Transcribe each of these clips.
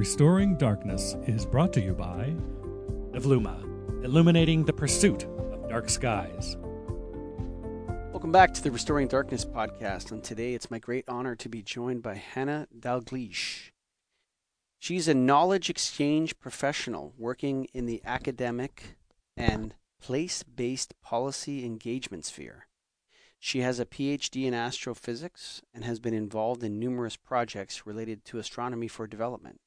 Restoring Darkness is brought to you by Evluma, illuminating the pursuit of dark skies. Welcome back to the Restoring Darkness podcast. And today it's my great honor to be joined by Hannah Dalgleish. She's a knowledge exchange professional working in the academic and place based policy engagement sphere. She has a PhD in astrophysics and has been involved in numerous projects related to astronomy for development,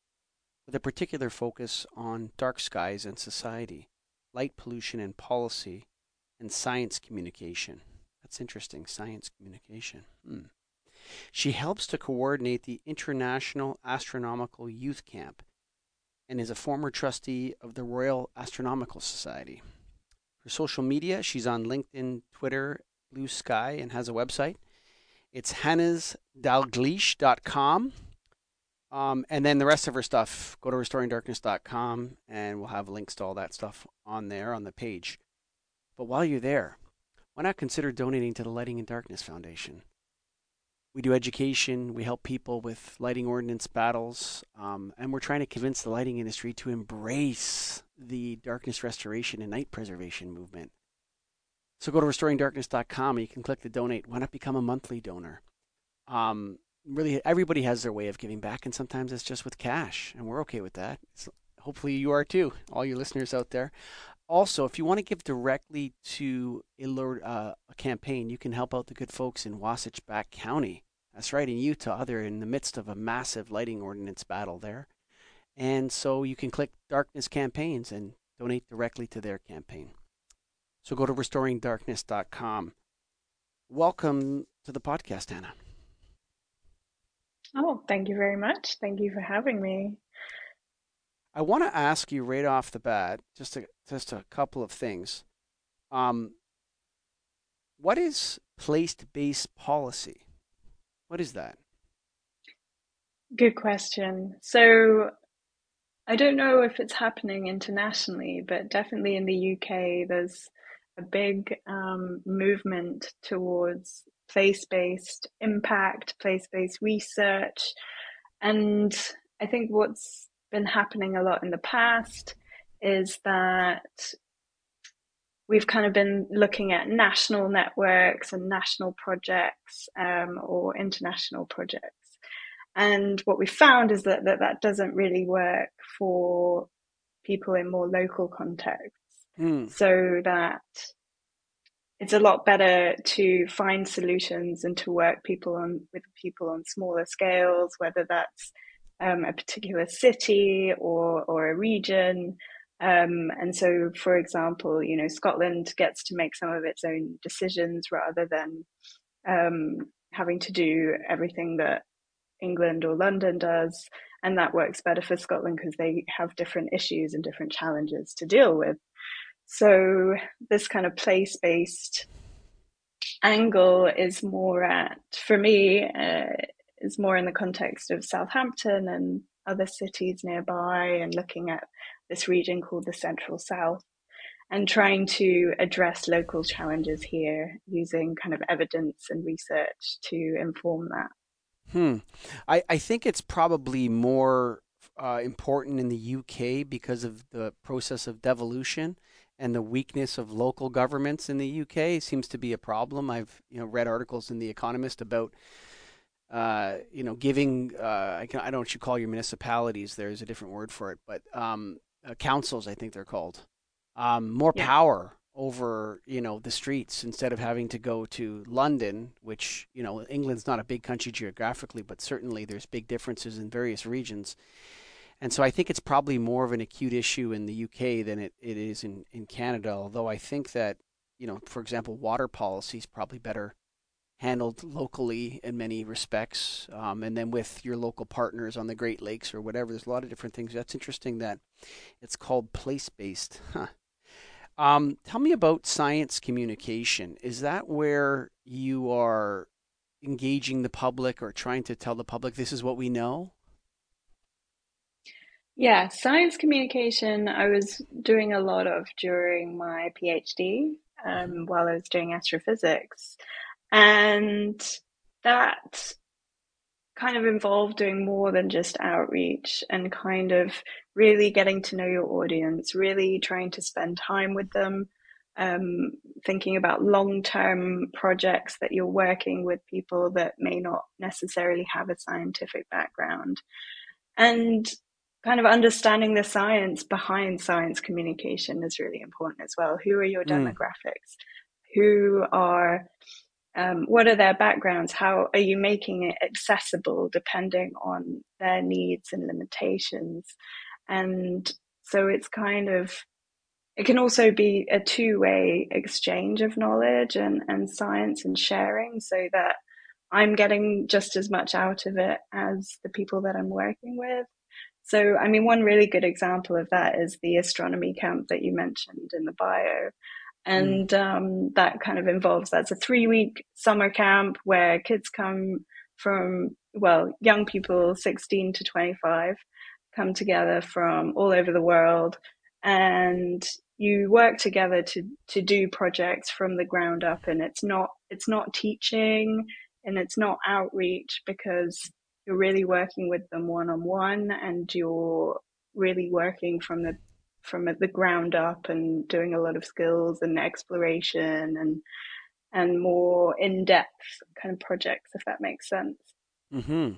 with a particular focus on dark skies and society, light pollution and policy, and science communication. That's interesting, science communication. Hmm. She helps to coordinate the International Astronomical Youth Camp and is a former trustee of the Royal Astronomical Society. For social media, she's on LinkedIn, Twitter, Blue Sky, and has a website. It's hannahsdalgleish.com. Um, and then the rest of her stuff, go to restoringdarkness.com and we'll have links to all that stuff on there on the page. But while you're there, why not consider donating to the Lighting in Darkness Foundation? We do education, we help people with lighting ordinance battles, um, and we're trying to convince the lighting industry to embrace the darkness restoration and night preservation movement. So go to restoringdarkness.com and you can click the donate. Why not become a monthly donor? Um, really, everybody has their way of giving back, and sometimes it's just with cash, and we're okay with that. So hopefully, you are too, all you listeners out there. Also, if you want to give directly to a, uh, a campaign, you can help out the good folks in Wasatch Back County. That's right, in Utah. They're in the midst of a massive lighting ordinance battle there. And so you can click Darkness Campaigns and donate directly to their campaign. So go to restoringdarkness.com. Welcome to the podcast, Hannah. Oh, thank you very much. Thank you for having me. I want to ask you right off the bat just a, just a couple of things. Um, what is place-based policy? What is that? Good question. So I don't know if it's happening internationally, but definitely in the UK, there's a big um, movement towards place-based impact, place-based research, and I think what's been happening a lot in the past is that we've kind of been looking at national networks and national projects um, or international projects. And what we found is that, that that doesn't really work for people in more local contexts. Mm. So that it's a lot better to find solutions and to work people on with people on smaller scales, whether that's um, a particular city or or a region. Um, and so, for example, you know, Scotland gets to make some of its own decisions rather than um, having to do everything that England or London does. And that works better for Scotland because they have different issues and different challenges to deal with. So, this kind of place based angle is more at, for me, uh, is more in the context of Southampton and other cities nearby and looking at this region called the Central South and trying to address local challenges here using kind of evidence and research to inform that. Hmm. I, I think it's probably more uh, important in the UK because of the process of devolution and the weakness of local governments in the UK seems to be a problem. I've you know read articles in the Economist about uh, you know, giving uh, I, can, I don't know what you call your municipalities. There's a different word for it, but um, uh, councils, I think they're called, um, more yeah. power over you know the streets instead of having to go to London, which you know England's not a big country geographically, but certainly there's big differences in various regions. And so I think it's probably more of an acute issue in the UK than it, it is in, in Canada, although I think that, you know, for example, water policy is probably better handled locally in many respects, um, and then with your local partners on the Great Lakes or whatever. There's a lot of different things. That's interesting that it's called place based. Huh. Um, tell me about science communication. Is that where you are engaging the public or trying to tell the public this is what we know? Yeah, science communication I was doing a lot of during my PhD um, mm-hmm. while I was doing astrophysics. And that kind of involved doing more than just outreach and kind of really getting to know your audience, really trying to spend time with them, um, thinking about long term projects that you're working with people that may not necessarily have a scientific background. And kind of understanding the science behind science communication is really important as well. Who are your mm. demographics? Who are um, what are their backgrounds? How are you making it accessible depending on their needs and limitations? And so it's kind of, it can also be a two way exchange of knowledge and, and science and sharing so that I'm getting just as much out of it as the people that I'm working with. So, I mean, one really good example of that is the astronomy camp that you mentioned in the bio. Mm. and mm. um, that kind of involves that's a three week summer camp where kids come from well young people 16 to 25 come together from all over the world and you work together to to do projects from the ground up and it's not it's not teaching and it's not outreach because you're really working with them one on one and you're really working from the from the ground up and doing a lot of skills and exploration and and more in depth kind of projects, if that makes sense. Hmm.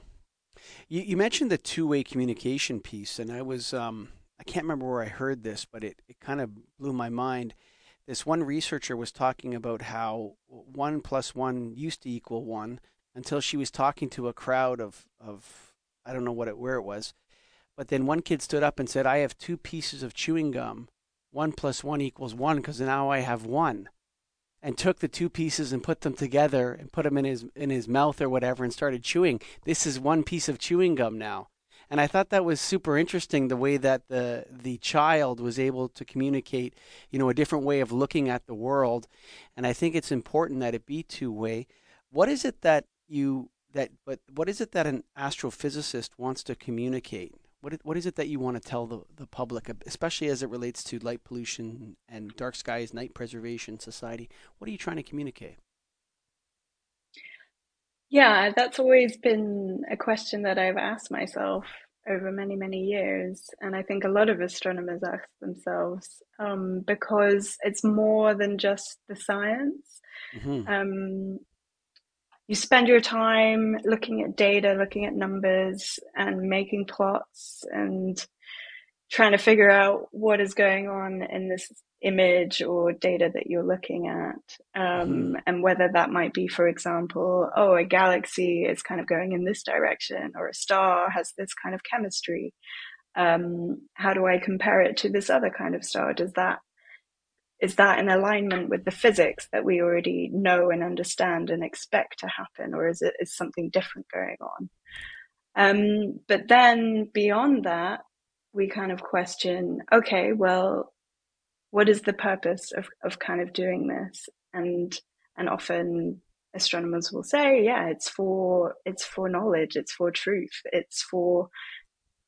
You, you mentioned the two way communication piece, and I was um, I can't remember where I heard this, but it it kind of blew my mind. This one researcher was talking about how one plus one used to equal one until she was talking to a crowd of of I don't know what it where it was, but then one kid stood up and said, I have two pieces of chewing gum. One plus one equals one because now I have one. And took the two pieces and put them together and put them in his in his mouth or whatever and started chewing. This is one piece of chewing gum now. And I thought that was super interesting the way that the the child was able to communicate, you know, a different way of looking at the world. And I think it's important that it be two way. What is it that you that but what is it that an astrophysicist wants to communicate? What is, what is it that you want to tell the, the public, especially as it relates to light pollution and dark skies, night preservation society? What are you trying to communicate? Yeah, that's always been a question that I've asked myself over many, many years. And I think a lot of astronomers ask themselves um, because it's more than just the science. Mm-hmm. Um, you spend your time looking at data, looking at numbers and making plots and trying to figure out what is going on in this image or data that you're looking at. Um, mm-hmm. And whether that might be, for example, oh, a galaxy is kind of going in this direction or a star has this kind of chemistry. Um, how do I compare it to this other kind of star? Does that is that in alignment with the physics that we already know and understand and expect to happen, or is it is something different going on? Um, but then beyond that, we kind of question, okay, well, what is the purpose of, of kind of doing this? And and often astronomers will say, yeah, it's for it's for knowledge, it's for truth, it's for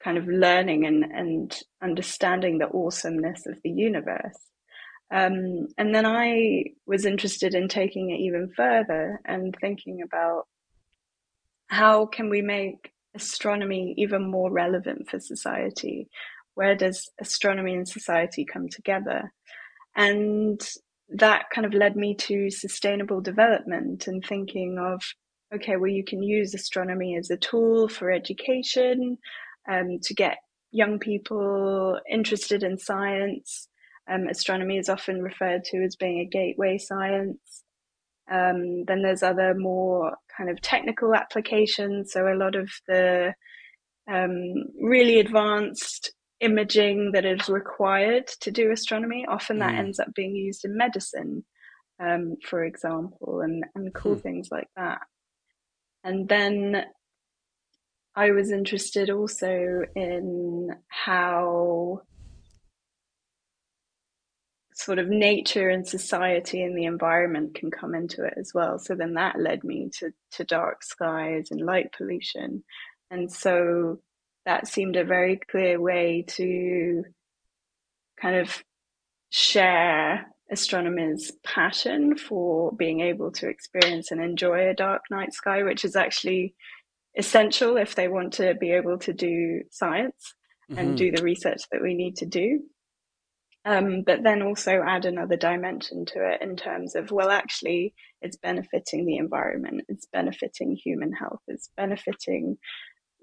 kind of learning and, and understanding the awesomeness of the universe. Um, and then I was interested in taking it even further and thinking about how can we make astronomy even more relevant for society? Where does astronomy and society come together? And that kind of led me to sustainable development and thinking of, okay, well, you can use astronomy as a tool for education, um, to get young people interested in science, um, astronomy is often referred to as being a gateway science. Um, then there's other more kind of technical applications. So a lot of the um, really advanced imaging that is required to do astronomy, often that mm. ends up being used in medicine, um, for example, and, and cool hmm. things like that. And then I was interested also in how sort of nature and society and the environment can come into it as well. So then that led me to, to dark skies and light pollution. And so that seemed a very clear way to kind of share astronomers' passion for being able to experience and enjoy a dark night sky, which is actually essential if they want to be able to do science mm-hmm. and do the research that we need to do. Um, but then also add another dimension to it in terms of, well, actually, it's benefiting the environment, it's benefiting human health, it's benefiting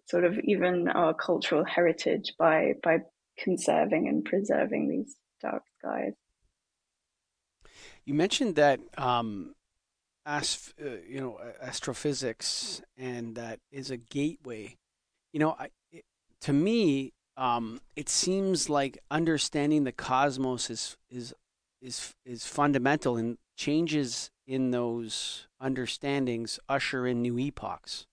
sort of even our cultural heritage by by conserving and preserving these dark skies. You mentioned that um, ast- uh, you know astrophysics, and that is a gateway. You know, I, it, to me, um, it seems like understanding the cosmos is is is is fundamental, and changes in those understandings usher in new epochs.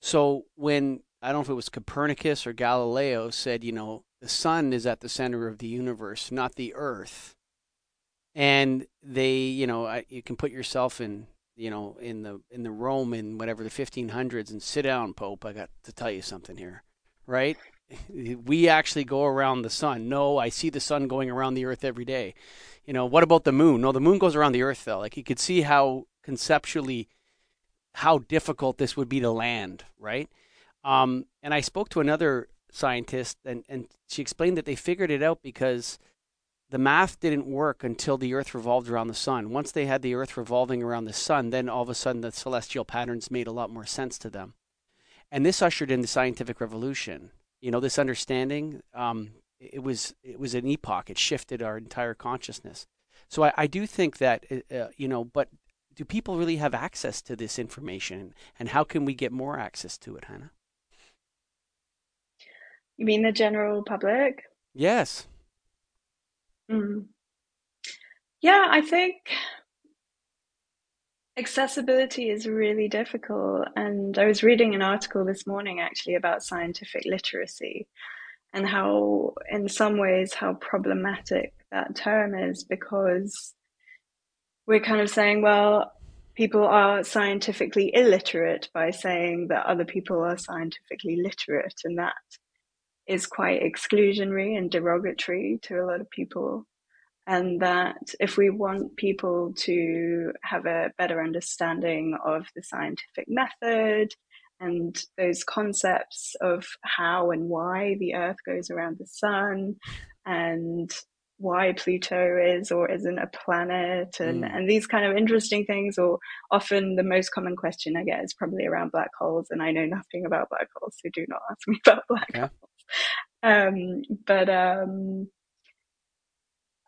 So when I don't know if it was Copernicus or Galileo said, you know, the sun is at the center of the universe, not the earth and they you know you can put yourself in you know in the in the Rome in whatever the 1500s and sit down pope I got to tell you something here right we actually go around the sun no I see the sun going around the earth every day you know what about the moon no the moon goes around the earth though like you could see how conceptually how difficult this would be to land right um, and I spoke to another scientist and and she explained that they figured it out because the math didn't work until the earth revolved around the sun. Once they had the earth revolving around the sun, then all of a sudden the celestial patterns made a lot more sense to them. And this ushered in the scientific revolution. You know, this understanding, um, it was it was an epoch. It shifted our entire consciousness. So I, I do think that uh, uh you know, but do people really have access to this information, and how can we get more access to it, Hannah? You mean the general public? Yes. Mm. Yeah, I think accessibility is really difficult. And I was reading an article this morning actually about scientific literacy and how, in some ways, how problematic that term is because we're kind of saying, well, people are scientifically illiterate by saying that other people are scientifically literate. And that is quite exclusionary and derogatory to a lot of people. And that if we want people to have a better understanding of the scientific method and those concepts of how and why the Earth goes around the sun and why Pluto is or isn't a planet and, mm. and these kind of interesting things or often the most common question I get is probably around black holes and I know nothing about black holes so do not ask me about black yeah. holes um, but um,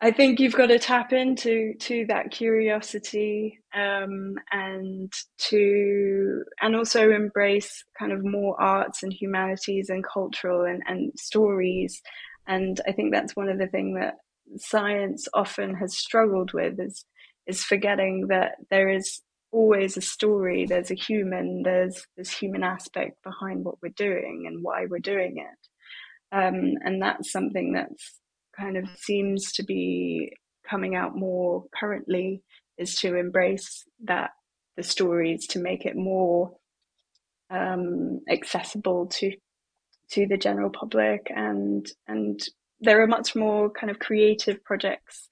I think you've got to tap into to that curiosity um, and to and also embrace kind of more arts and humanities and cultural and, and stories. And I think that's one of the things that science often has struggled with is is forgetting that there is always a story, there's a human, there's this human aspect behind what we're doing and why we're doing it. Um, and that's something that's kind of seems to be coming out more currently is to embrace that the stories to make it more um, accessible to to the general public. And and there are much more kind of creative projects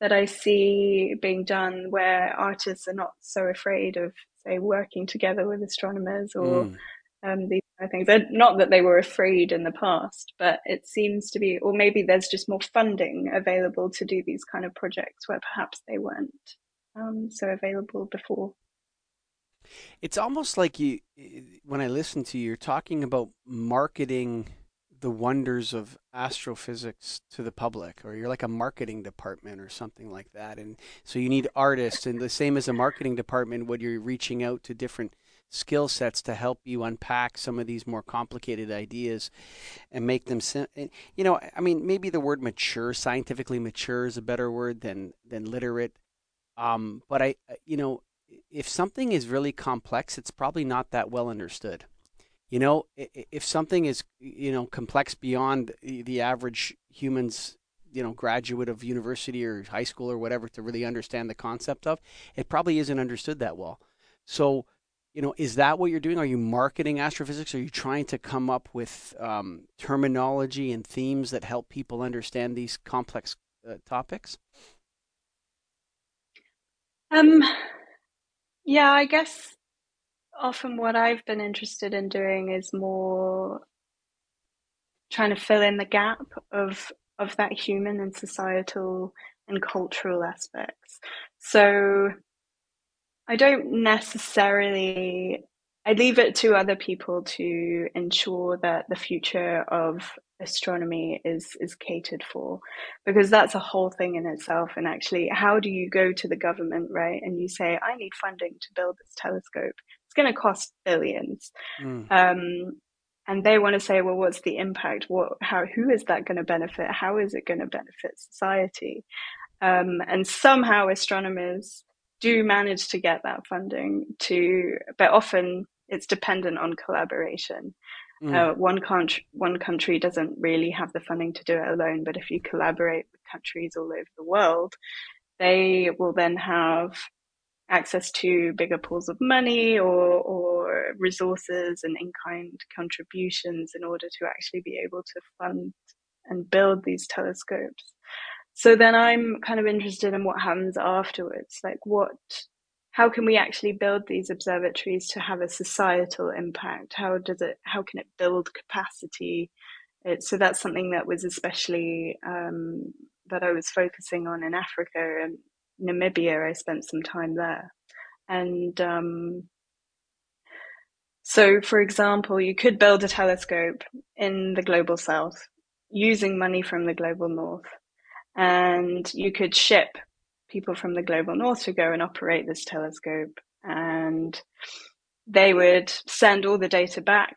that I see being done where artists are not so afraid of say working together with astronomers or mm. um, these of things. Not that they were afraid in the past, but it seems to be, or maybe there's just more funding available to do these kind of projects where perhaps they weren't um, so available before. It's almost like you, when I listen to you, you're talking about marketing the wonders of astrophysics to the public, or you're like a marketing department or something like that. And so you need artists, and the same as a marketing department, when you're reaching out to different skill sets to help you unpack some of these more complicated ideas and make them sim- you know i mean maybe the word mature scientifically mature is a better word than than literate. Um, but i you know if something is really complex it's probably not that well understood. You know if something is you know complex beyond the average humans you know graduate of university or high school or whatever to really understand the concept of it probably isn't understood that well. So you know, is that what you're doing? Are you marketing astrophysics? Are you trying to come up with um, terminology and themes that help people understand these complex uh, topics? Um, yeah, I guess often what I've been interested in doing is more trying to fill in the gap of of that human and societal and cultural aspects. So I don't necessarily I leave it to other people to ensure that the future of astronomy is is catered for because that's a whole thing in itself. And actually how do you go to the government right? And you say i need funding to build this telescope. It's going to cost billions. Mm. um, and they want to say well what's the impact? What how who is that going to benefit? How is it going to benefit society? Um, and somehow astronomers do manage to get that funding to but often it's dependent on collaboration Mm. Uh, one country, one country doesn't really have the funding to do it alone, but if you collaborate with countries all over the world, they will then have access to bigger pools of money or, or resources and in-kind contributions in order to actually be able to fund and build these telescopes. So then I'm kind of interested in what happens afterwards, like what how can we actually build these observatories to have a societal impact? How does it? How can it build capacity? It, so that's something that was especially um, that I was focusing on in Africa and Namibia. I spent some time there, and um, so, for example, you could build a telescope in the global south using money from the global north, and you could ship people from the global north to go and operate this telescope. And they would send all the data back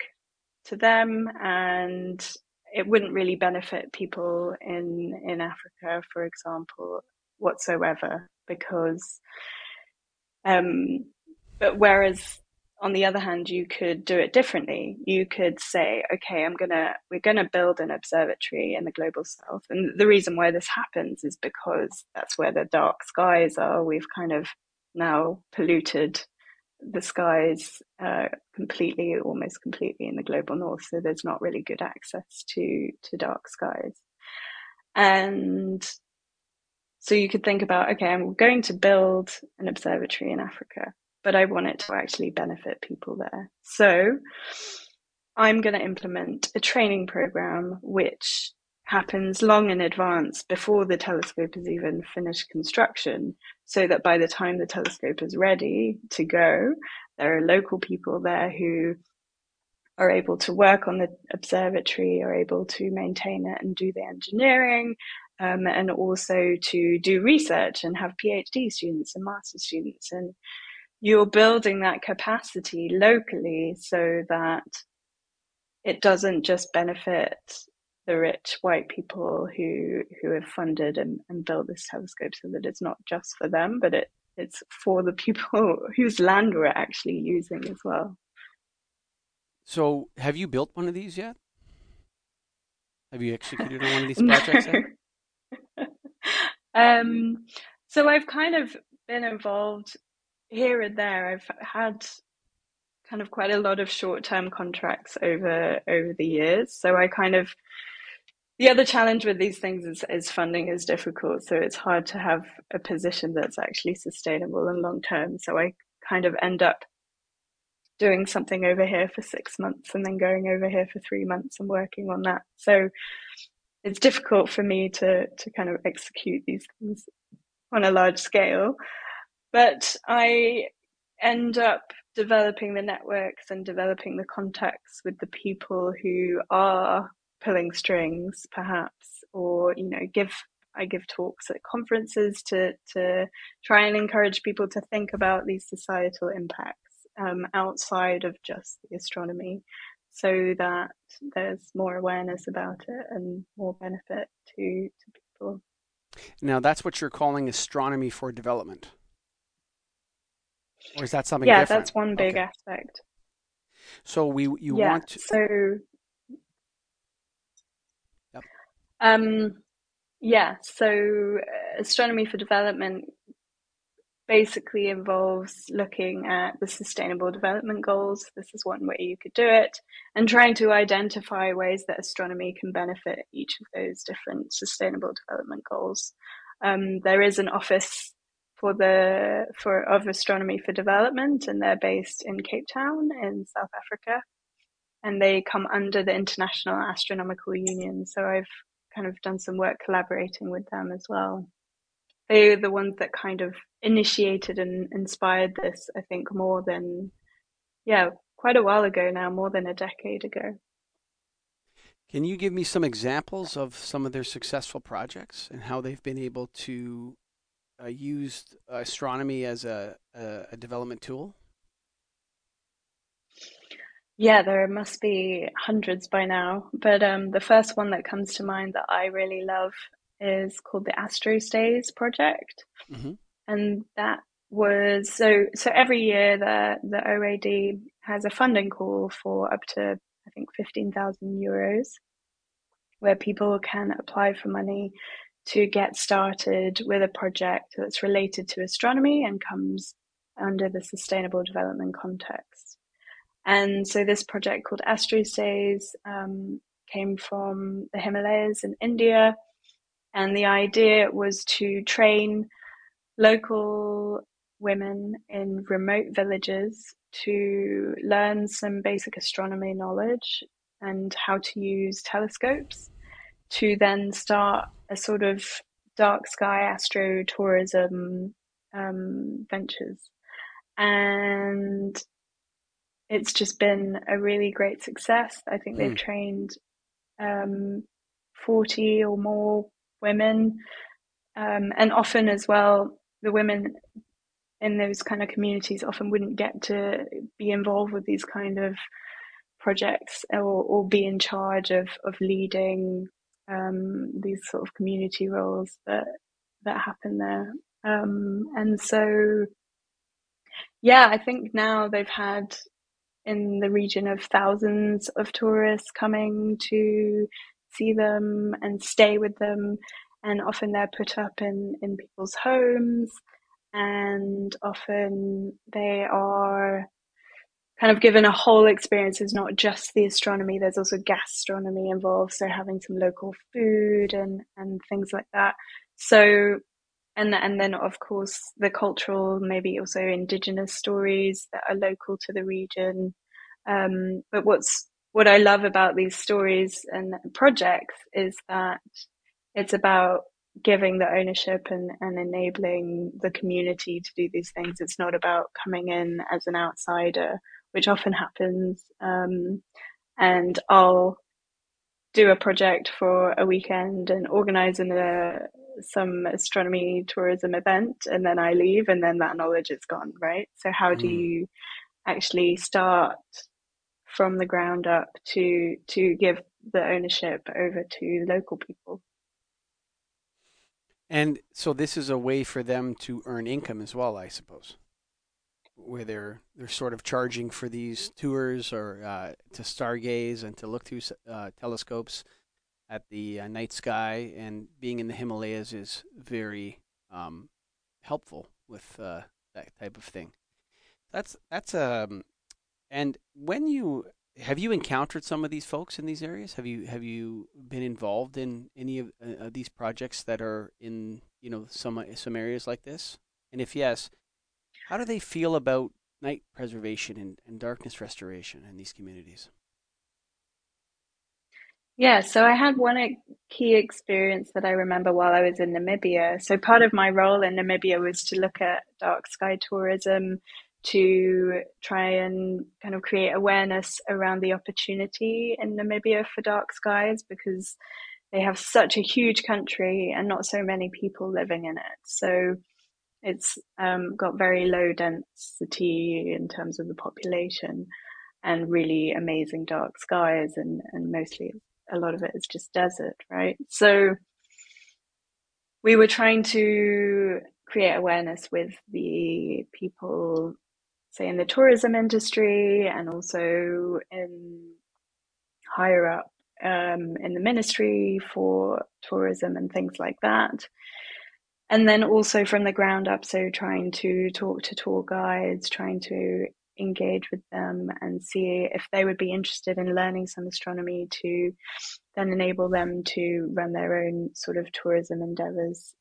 to them and it wouldn't really benefit people in in Africa, for example, whatsoever, because um, but whereas on the other hand, you could do it differently. You could say, okay, I'm gonna, we're gonna build an observatory in the global south. And the reason why this happens is because that's where the dark skies are. We've kind of now polluted the skies uh, completely, almost completely in the global north. So there's not really good access to, to dark skies. And so you could think about, okay, I'm going to build an observatory in Africa but I want it to actually benefit people there. So I'm going to implement a training program which happens long in advance before the telescope is even finished construction so that by the time the telescope is ready to go, there are local people there who are able to work on the observatory, are able to maintain it and do the engineering, um, and also to do research and have PhD students and master students and you're building that capacity locally so that it doesn't just benefit the rich white people who who have funded and, and built this telescope so that it's not just for them but it it's for the people whose land we're actually using as well. So have you built one of these yet? Have you executed on one of these projects yet? um so i've kind of been involved here and there, I've had kind of quite a lot of short term contracts over over the years. So I kind of the other challenge with these things is, is funding is difficult. So it's hard to have a position that's actually sustainable and long term. So I kind of end up doing something over here for six months and then going over here for three months and working on that. So it's difficult for me to to kind of execute these things on a large scale. But I end up developing the networks and developing the contacts with the people who are pulling strings, perhaps, or you know, give I give talks at conferences to to try and encourage people to think about these societal impacts um, outside of just the astronomy, so that there's more awareness about it and more benefit to to people. Now, that's what you're calling astronomy for development. Or is that something yeah, different? that's one big okay. aspect. So we you yeah, want to... so yep. um yeah, so uh, astronomy for development basically involves looking at the sustainable development goals. This is one way you could do it, and trying to identify ways that astronomy can benefit each of those different sustainable development goals. Um, there is an office for the for of astronomy for development, and they're based in Cape Town in South Africa, and they come under the International Astronomical Union. So I've kind of done some work collaborating with them as well. They are the ones that kind of initiated and inspired this, I think, more than yeah, quite a while ago now, more than a decade ago. Can you give me some examples of some of their successful projects and how they've been able to uh, use astronomy as a, a, a development tool? Yeah, there must be hundreds by now. But um, the first one that comes to mind that I really love is called the AstroStays project. Mm-hmm. And that was so so every year the the OAD has a funding call for up to I think 15,000 euros where people can apply for money to get started with a project that's related to astronomy and comes under the sustainable development context. And so this project called AstroStays um, came from the Himalayas in India. And the idea was to train local women in remote villages to learn some basic astronomy knowledge and how to use telescopes to then start a sort of dark sky astro tourism um, ventures. And it's just been a really great success. I think they've mm. trained um, 40 or more women. Um, and often as well, the women in those kind of communities often wouldn't get to be involved with these kind of projects or, or be in charge of, of leading um, these sort of community roles that that happen there. Um, and so, yeah, I think now they've had in the region of thousands of tourists coming to see them and stay with them. And often they're put up in, in people's homes, and often they are kind of given a whole experience is not just the astronomy there's also gastronomy involved so having some local food and and things like that so and and then of course the cultural maybe also indigenous stories that are local to the region um, but what's what I love about these stories and projects is that it's about giving the ownership and, and enabling the community to do these things. It's not about coming in as an outsider which often happens. Um, and I'll do a project for a weekend and organize in a, some astronomy tourism event, and then I leave, and then that knowledge is gone, right? So, how mm. do you actually start from the ground up to to give the ownership over to local people? And so, this is a way for them to earn income as well, I suppose where they're they're sort of charging for these tours or uh, to stargaze and to look through uh, telescopes at the uh, night sky. And being in the Himalayas is very um, helpful with uh, that type of thing. That's that's um, and when you have you encountered some of these folks in these areas? Have you have you been involved in any of uh, these projects that are in you know some some areas like this? And if yes, how do they feel about night preservation and, and darkness restoration in these communities? Yeah, so I had one key experience that I remember while I was in Namibia. So part of my role in Namibia was to look at dark sky tourism to try and kind of create awareness around the opportunity in Namibia for dark skies because they have such a huge country and not so many people living in it. So it's um, got very low density in terms of the population and really amazing dark skies and, and mostly a lot of it is just desert, right? So we were trying to create awareness with the people, say in the tourism industry and also in higher up um, in the ministry for tourism and things like that and then also from the ground up so trying to talk to tour guides trying to engage with them and see if they would be interested in learning some astronomy to then enable them to run their own sort of tourism endeavors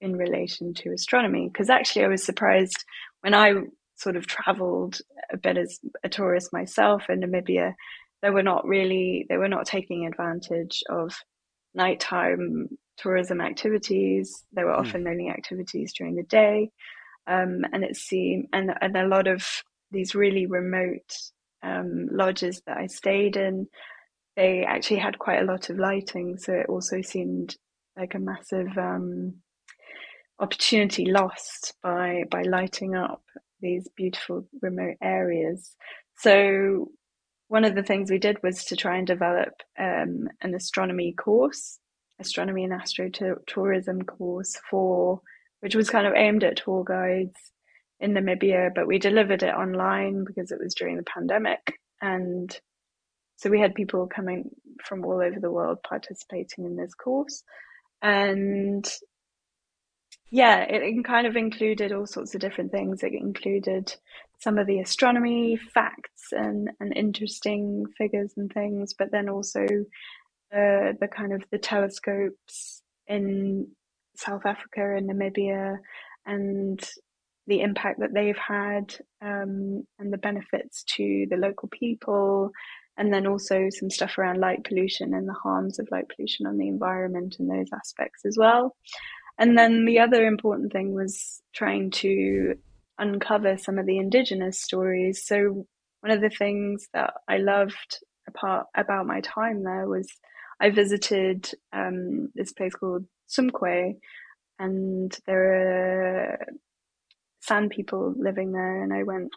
in relation to astronomy. Because actually, I was surprised when I sort of traveled a bit as a tourist myself in Namibia. They were not really, they were not taking advantage of nighttime tourism activities. There were hmm. often only activities during the day. Um, and it seemed, and, and a lot of these really remote um, lodges that I stayed in, they actually had quite a lot of lighting. So it also seemed like a massive um, opportunity lost by by lighting up these beautiful remote areas. So one of the things we did was to try and develop um, an astronomy course, astronomy and astrotourism course for which was kind of aimed at tour guides in Namibia, but we delivered it online because it was during the pandemic. And so we had people coming from all over the world participating in this course. And yeah, it, it kind of included all sorts of different things. It included some of the astronomy facts and, and interesting figures and things, but then also the the kind of the telescopes in South Africa and Namibia and the impact that they've had um, and the benefits to the local people and then also some stuff around light pollution and the harms of light pollution on the environment and those aspects as well. And then the other important thing was trying to uncover some of the indigenous stories. So one of the things that I loved apart about my time there was I visited um, this place called Tsumkwe, and there are San people living there, and I went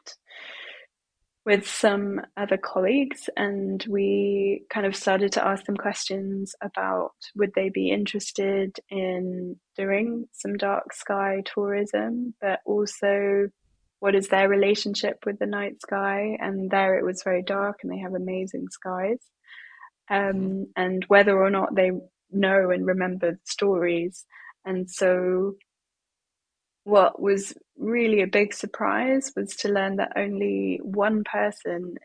with some other colleagues and we kind of started to ask them questions about would they be interested in doing some dark sky tourism, but also what is their relationship with the night sky? And there it was very dark and they have amazing skies. Um, and whether or not they know and remember stories. And so what was really a big surprise was to learn that only one person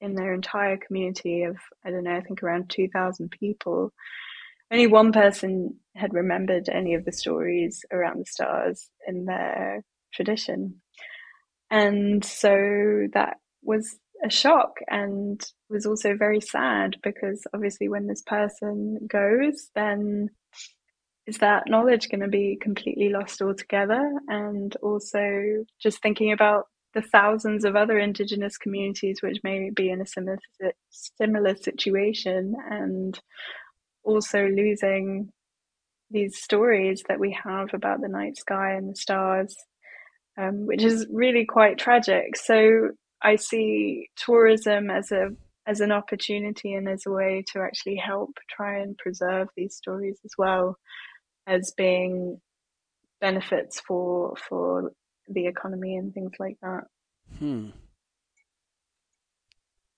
in their entire community of, I don't know, I think around 2,000 people, only one person had remembered any of the stories around the stars in their tradition. And so that was a shock and was also very sad because obviously when this person goes, then is that knowledge going to be completely lost altogether? And also just thinking about the thousands of other indigenous communities which may be in a similar similar situation and also losing these stories that we have about the night sky and the stars um, which is really quite tragic so i see tourism as a as an opportunity and as a way to actually help try and preserve these stories as well as being benefits for for the economy and things like that. Hmm.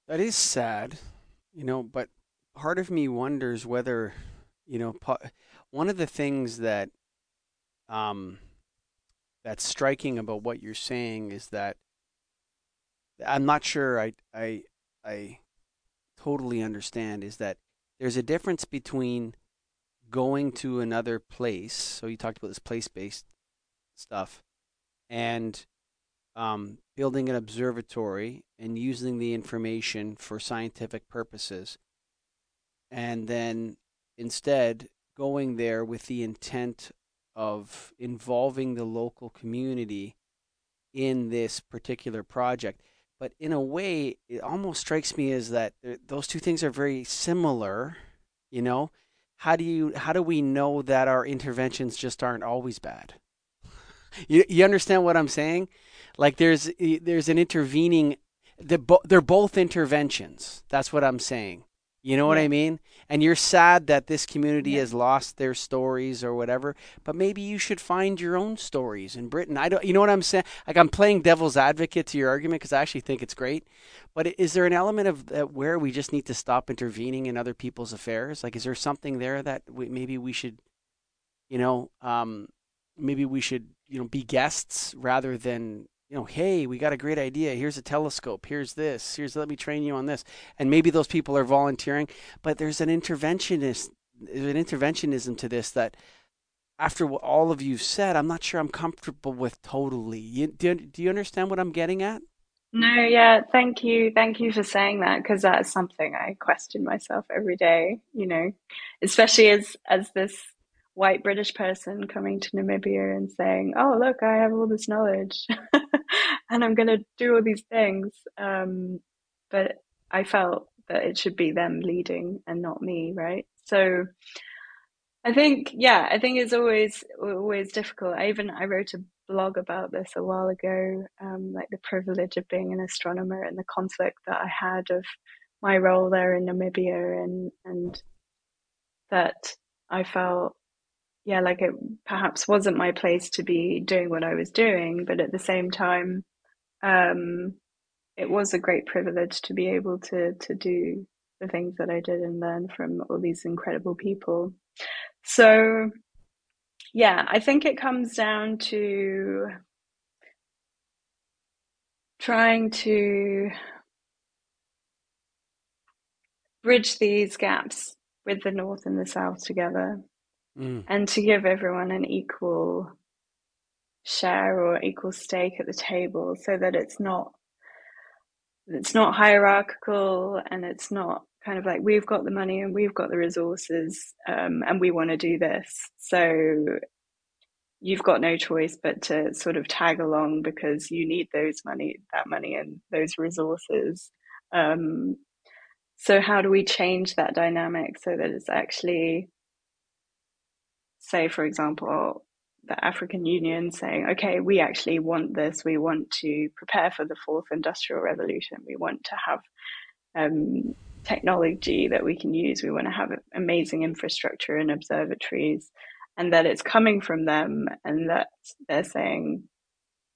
That is sad, you know, but part of me wonders whether, you know, one of the things that um that's striking about what you're saying is that I'm not sure I I I totally understand is that there's a difference between going to another place. So you talked about this place-based stuff, and um, building an observatory and using the information for scientific purposes, and then instead going there with the intent of involving the local community in this particular project. But in a way, it almost strikes me as that those two things are very similar, you know, how do you how do we know that our interventions just aren't always bad? You you understand what I'm saying? Like there's there's an intervening they're, bo- they're both interventions. That's what I'm saying. You know what I mean? And you're sad that this community yeah. has lost their stories or whatever, but maybe you should find your own stories in Britain. I don't you know what I'm saying? Like I'm playing devil's advocate to your argument because I actually think it's great. But is there an element of uh, where we just need to stop intervening in other people's affairs? Like is there something there that we, maybe we should you know, um, maybe we should, you know, be guests rather than you know, hey, we got a great idea. Here's a telescope. Here's this. Here's let me train you on this. And maybe those people are volunteering, but there's an interventionist, there's an interventionism to this that after what all of you've said, I'm not sure I'm comfortable with totally. You, do, do you understand what I'm getting at? No, yeah, thank you. Thank you for saying that because that's something I question myself every day, you know, especially as as this white British person coming to Namibia and saying, "Oh, look, I have all this knowledge and I'm going to do all these things." Um, but I felt that it should be them leading and not me, right? So I think, yeah, I think it's always always difficult. I even I wrote a blog about this a while ago, um, like the privilege of being an astronomer and the conflict that I had of my role there in Namibia, and and that I felt, yeah, like it perhaps wasn't my place to be doing what I was doing, but at the same time, um, it was a great privilege to be able to to do the things that I did and learn from all these incredible people. So, yeah, I think it comes down to trying to bridge these gaps with the North and the South together mm. and to give everyone an equal share or equal stake at the table so that it's not it's not hierarchical and it's not kind of like we've got the money and we've got the resources um, and we want to do this so you've got no choice but to sort of tag along because you need those money that money and those resources um, so how do we change that dynamic so that it's actually say for example the african union saying okay we actually want this we want to prepare for the fourth industrial revolution we want to have um, technology that we can use. We want to have amazing infrastructure and observatories, and that it's coming from them, and that they're saying,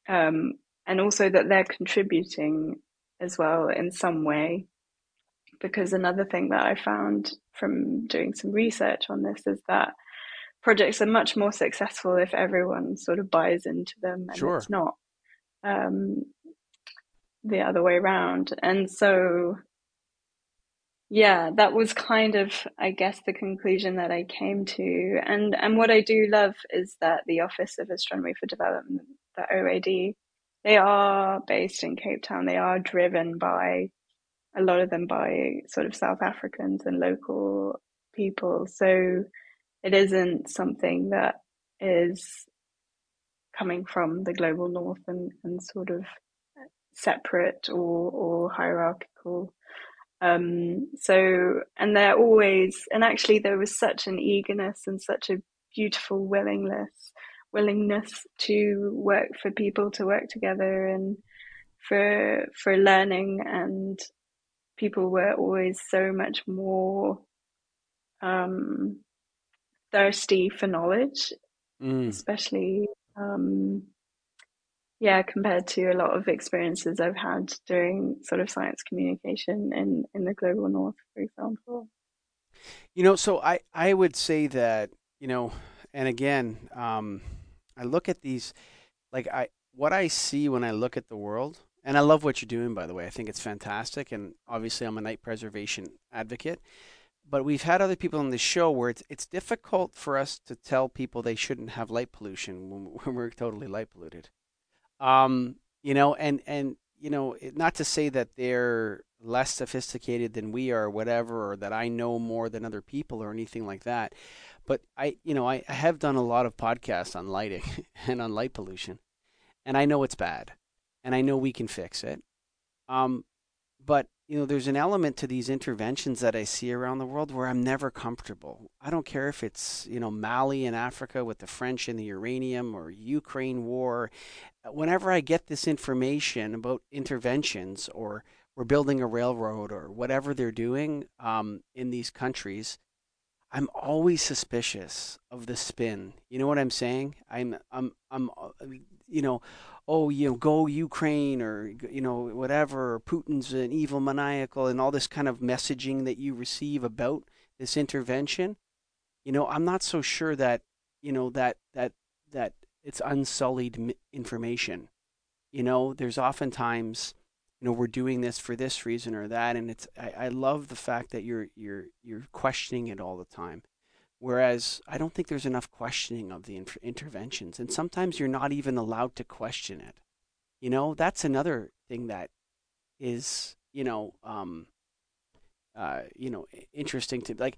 um, and also that they're contributing as well in some way. Because another thing that I found from doing some research on this is that projects are much more successful if everyone sort of buys into them and sure. it's not um, the other way around. And so yeah, that was kind of, I guess, the conclusion that I came to. And and what I do love is that the Office of Astronomy for Development, the OAD, they are based in Cape Town. They are driven by a lot of them by sort of South Africans and local people. So it isn't something that is coming from the global north and, and sort of separate or, or hierarchical. Um, so, and they're always, and actually, there was such an eagerness and such a beautiful willingness, willingness to work for people to work together and for for learning, and people were always so much more um, thirsty for knowledge, mm. especially um, yeah, compared to a lot of experiences I've had during sort of science communication in, in the global north, for example. You know, so I, I would say that, you know, and again, um, I look at these, like I, what I see when I look at the world, and I love what you're doing, by the way. I think it's fantastic. And obviously, I'm a night preservation advocate. But we've had other people on the show where it's, it's difficult for us to tell people they shouldn't have light pollution when, when we're totally light polluted. Um, you know, and and you know, not to say that they're less sophisticated than we are, or whatever, or that I know more than other people or anything like that. But I, you know, I, I have done a lot of podcasts on lighting and on light pollution, and I know it's bad, and I know we can fix it. Um, but you know, there's an element to these interventions that I see around the world where I'm never comfortable. I don't care if it's, you know, Mali in Africa with the French and the uranium or Ukraine war. Whenever I get this information about interventions or we're building a railroad or whatever they're doing um, in these countries, I'm always suspicious of the spin. You know what I'm saying? I'm, I'm, I'm, uh, you know, oh, you know, go Ukraine or, you know, whatever, or Putin's an evil maniacal and all this kind of messaging that you receive about this intervention, you know, I'm not so sure that, you know, that, that, that it's unsullied information. You know, there's oftentimes, you know, we're doing this for this reason or that. And it's, I, I love the fact that you're, you're, you're questioning it all the time. Whereas I don't think there's enough questioning of the inter- interventions. And sometimes you're not even allowed to question it. You know, that's another thing that is, you know, um, uh, you know, interesting to like.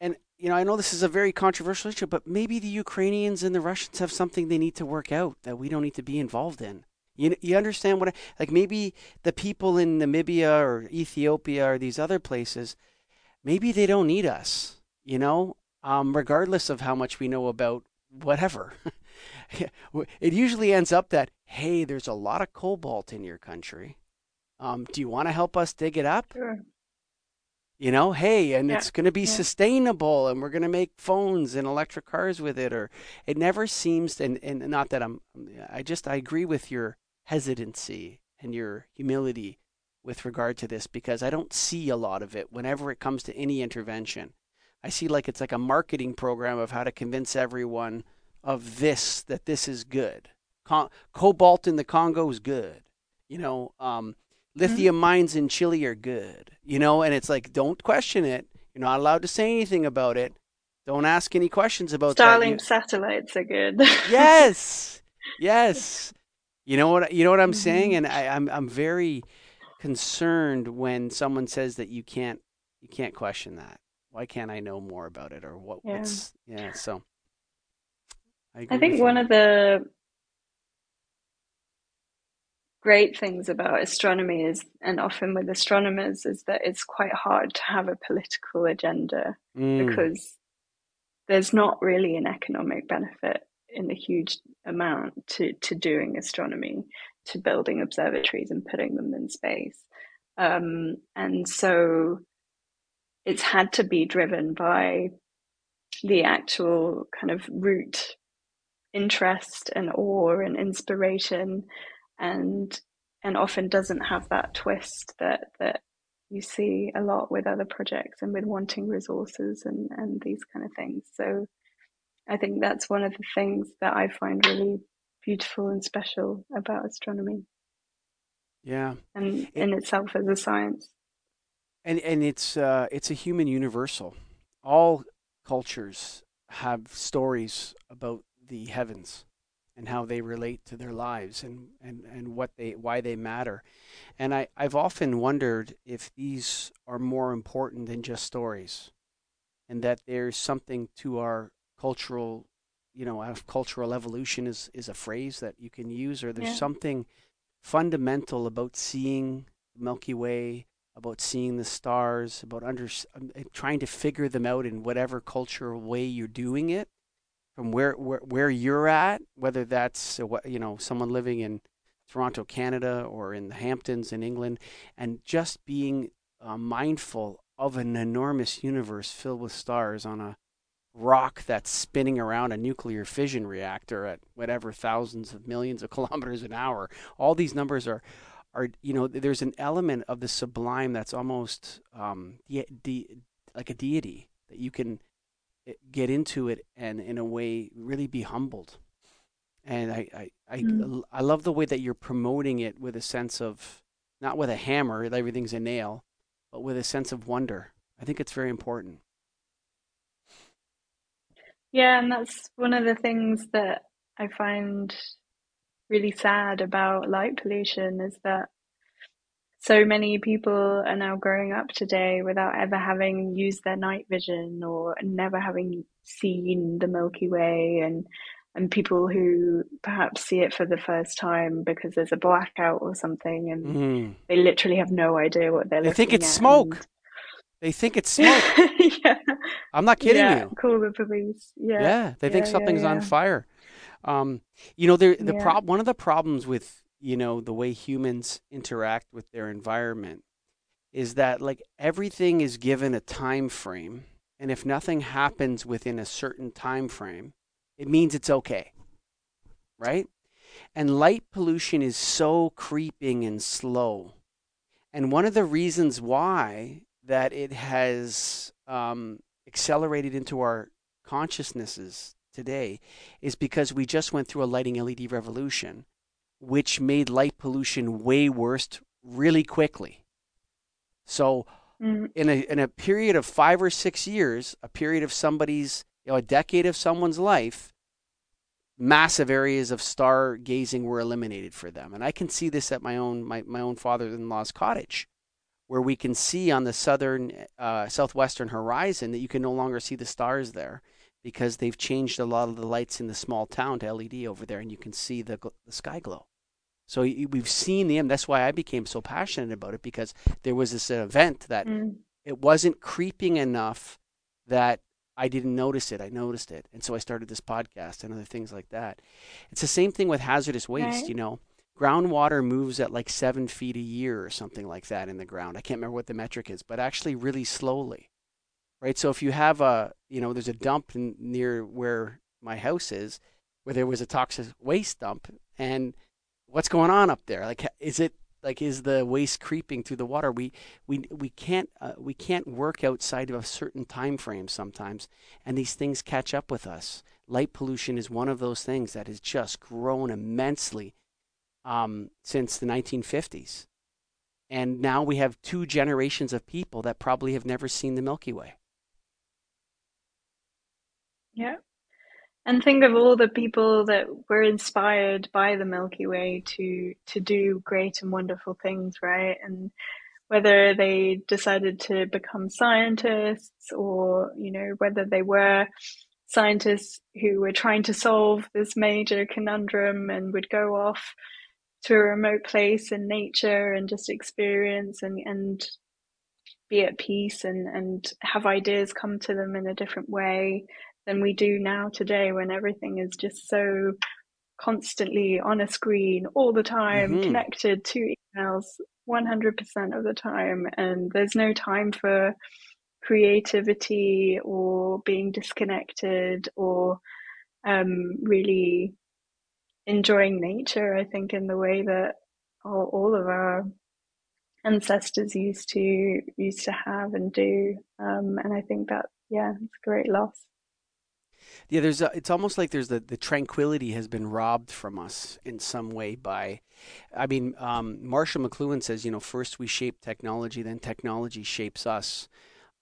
And, you know, I know this is a very controversial issue, but maybe the Ukrainians and the Russians have something they need to work out that we don't need to be involved in. You, you understand what I, like maybe the people in Namibia or Ethiopia or these other places, maybe they don't need us, you know, um, regardless of how much we know about whatever. it usually ends up that, hey, there's a lot of cobalt in your country. Um, do you want to help us dig it up? Sure. You know, hey, and Yeah, it's going to be yeah. sustainable, and we're going to make phones and electric cars with it. Or it never seems, and and not that I'm, I just I agree with your hesitancy and your humility with regard to this because I don't see a lot of it whenever it comes to any intervention. I see like it's like a marketing program of how to convince everyone of this that this is good. Co- cobalt in the Congo is good. You know, um, lithium mines in Chile are good. You know, and it's like don't question it. You're not allowed to say anything about it. Don't ask any questions about. Starlink satellites are good. yes yes you know what you know what i'm saying Mhm. and I, i'm i'm very concerned when someone says that you can't you can't question that why can't i know more about it or what Yeah. what's yeah so i, I think one you. of the great things about astronomy is, and often with astronomers, is that it's quite hard to have a political agenda Mm, because there's not really an economic benefit in a huge amount to, to doing astronomy, to building observatories and putting them in space. Um, and so it's had to be driven by the actual kind of root interest and awe and inspiration and and often doesn't have that twist that that you see a lot with other projects and with wanting resources and and these kind of things. So i think that's one of the things that i find really beautiful and special about astronomy. Yeah. And It- in itself as a science and and it's uh it's a human universal all cultures have stories about the heavens and how they relate to their lives and and and what they why they matter and i i've often wondered if these are more important than just stories and that there's something to our cultural you know our cultural evolution is is a phrase that you can use or there's Yeah. something fundamental about seeing the milky way about seeing the stars, about under, um, trying to figure them out in whatever cultural way you're doing it, from where where, where you're at, whether that's uh, you know someone living in Toronto, Canada, or in the Hamptons in England, and just being uh, mindful of an enormous universe filled with stars on a rock that's spinning around a nuclear fission reactor at whatever thousands of millions of kilometers an hour. All these numbers are are you know there's an element of the sublime that's almost um de- de- like a deity that you can eh, get into it and in a way really be humbled. And i i I, Mm. I love the way that you're promoting it with a sense of not with a hammer everything's a nail but with a sense of wonder. I think it's very important. Yeah, and that's one of the things that I find really sad about light pollution is that so many people are now growing up today without ever having used their night vision or never having seen the Milky Way and and people who perhaps see it for the first time because there's a blackout or something and mm. they literally have no idea what they're looking for. they think it's at smoke they think it's smoke yeah. i'm not kidding yeah, you call the police. Yeah. Yeah, they think Yeah, yeah, something's on fire. Um, you know, there the Yeah. prob one of the problems with you know the way humans interact with their environment is that like everything is given a time frame, and if nothing happens within a certain time frame, it means it's okay, right? And light pollution is so creeping and slow, and one of the reasons why that it has um, accelerated into our consciousnesses today is because we just went through a lighting LED revolution, which made light pollution way worse really quickly. So, Mm, in a in a period of five or six years, a period of somebody's you know, a decade of someone's life, massive areas of star gazing were eliminated for them. And I can see this at my own my, my own father-in-law's cottage, where we can see on the southern uh, southwestern horizon that you can no longer see the stars there because they've changed a lot of the lights in the small town to LED over there, and you can see the the sky glow. So we've seen them. That's why I became so passionate about it because there was this event that mm. it wasn't creeping enough that I didn't notice it. I noticed it. And so I started this podcast and other things like that. It's the same thing with hazardous waste, right. you know. Groundwater moves at like seven feet a year or something like that in the ground. I can't remember what the metric is, but actually really slowly. Right. So if you have a, you know, there's a dump near where my house is, where there was a toxic waste dump, and what's going on up there? Like, is it like is the waste creeping through the water we we we can't uh, we can't work outside of a certain time frame sometimes and these things catch up with us light pollution is one of those things that has just grown immensely um, since the 1950s and now we have two generations of people that probably have never seen the milky way yeah and think of all the people that were inspired by the Milky Way to to do great and wonderful things, right? And whether they decided to become scientists or you know whether they were scientists who were trying to solve this major conundrum and would go off to a remote place in nature and just experience and and be at peace and and have ideas come to them in a different way than we do now today when everything is just so constantly on a screen all the time, mm-hmm. connected to emails 100% of the time. And there's no time for creativity or being disconnected or um, really enjoying nature, I think, in the way that all, all of our ancestors used to used to have and do um, and i think that yeah it's a great loss yeah, there's a, it's almost like there's the, the tranquility has been robbed from us in some way by, I mean, um, Marshall McLuhan says, you know, first we shape technology, then technology shapes us.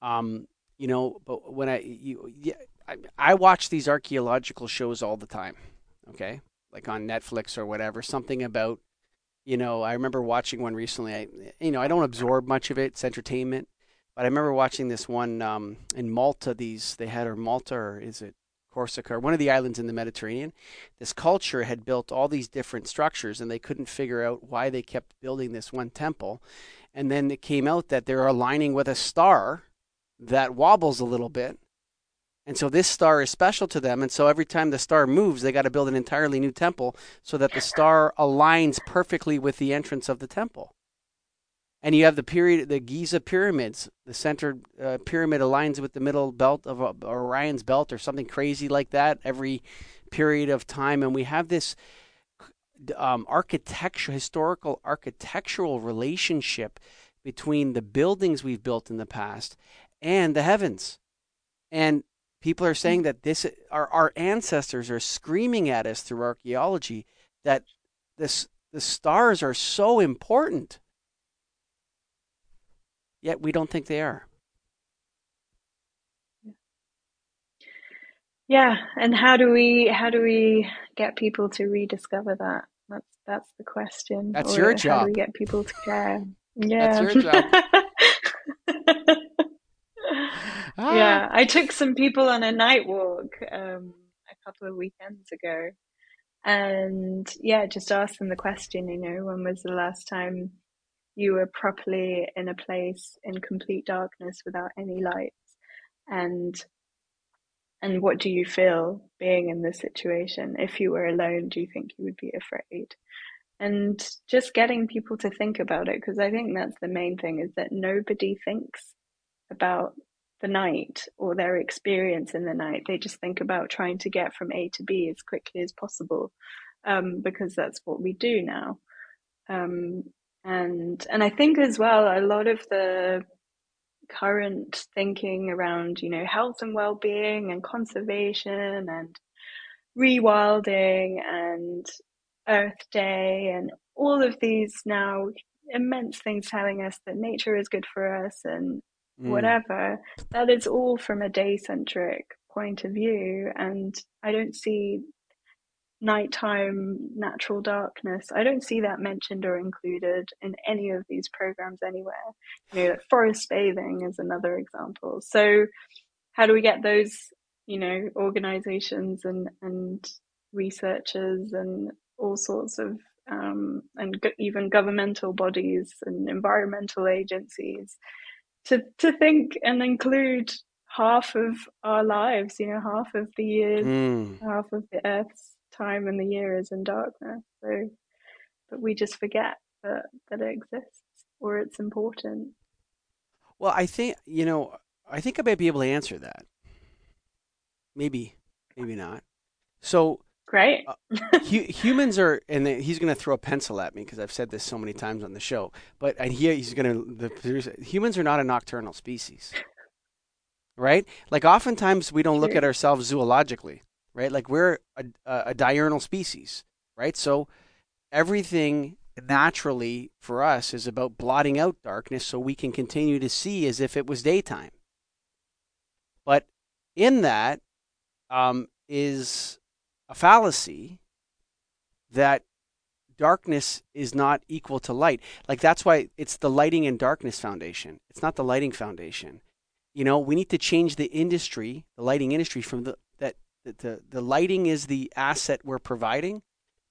Um, you know, but when I, you, yeah, I, I watch these archaeological shows all the time, okay? Like on Netflix or whatever, something about, you know, I remember watching one recently. I, you know, I don't absorb much of it. It's entertainment. But I remember watching this one um, in Malta. These they had or Malta or is it Corsica, or one of the islands in the Mediterranean, this culture had built all these different structures and they couldn't figure out why they kept building this one temple. And then it came out that they're aligning with a star that wobbles a little bit. And so this star is special to them. And so every time the star moves, they got to build an entirely new temple so that the star aligns perfectly with the entrance of the temple and you have the period, the Giza pyramids. The center uh, pyramid aligns with the middle belt of uh, Orion's belt, or something crazy like that. Every period of time, and we have this um, architecture, historical architectural relationship between the buildings we've built in the past and the heavens. And people are saying that this, our, our ancestors are screaming at us through archaeology that this, the stars are so important yet we don't think they are. Yeah, and how do we how do we get people to rediscover that? That's that's the question. That's or your job. How do we get people to care? Yeah, that's your job. ah. Yeah, I took some people on a night walk um, a couple of weekends ago, and yeah, just asked them the question. You know, when was the last time you were properly in a place in complete darkness without any lights. And and what do you feel being in this situation? If you were alone do you think you would be afraid? And just getting people to think about it because i think that's the main thing is that nobody thinks about the night or their experience in the night. They just think about trying to get from a to b as quickly as possible um, because that's what we do now. Um, and and I think as well a lot of the current thinking around you know health and well-being and conservation and rewilding and Earth Day and all of these now immense things telling us that nature is good for us and mm. whatever that is all from a day centric point of view. And I don't see nighttime natural darkness. I don't see that mentioned or included in any of these programs anywhere. You know, like forest bathing is another example. So, how do we get those, you know, organizations and and researchers and all sorts of um, and even governmental bodies and environmental agencies to to think and include half of our lives, you know, half of the years, mm. half of the Earth's time in the year is in darkness. So, but we just forget that that it exists or it's important. Well, I think you know, I think I might be able to answer that. Maybe, maybe not. So great. uh, hu- humans are, and he's going to throw a pencil at me because I've said this so many times on the show. But and here he's going to the. Humans are not a nocturnal species, right? Like oftentimes we don't look at ourselves zoologically right? Like we're a, a diurnal species, right? So everything naturally for us is about blotting out darkness so we can continue to see as if it was daytime. But in that um, is a fallacy that darkness is not equal to light. Like that's why it's the Lighting and Darkness Foundation. It's not the Lighting Foundation. You know, we need to change the industry, the lighting industry, from the the, the lighting is the asset we're providing.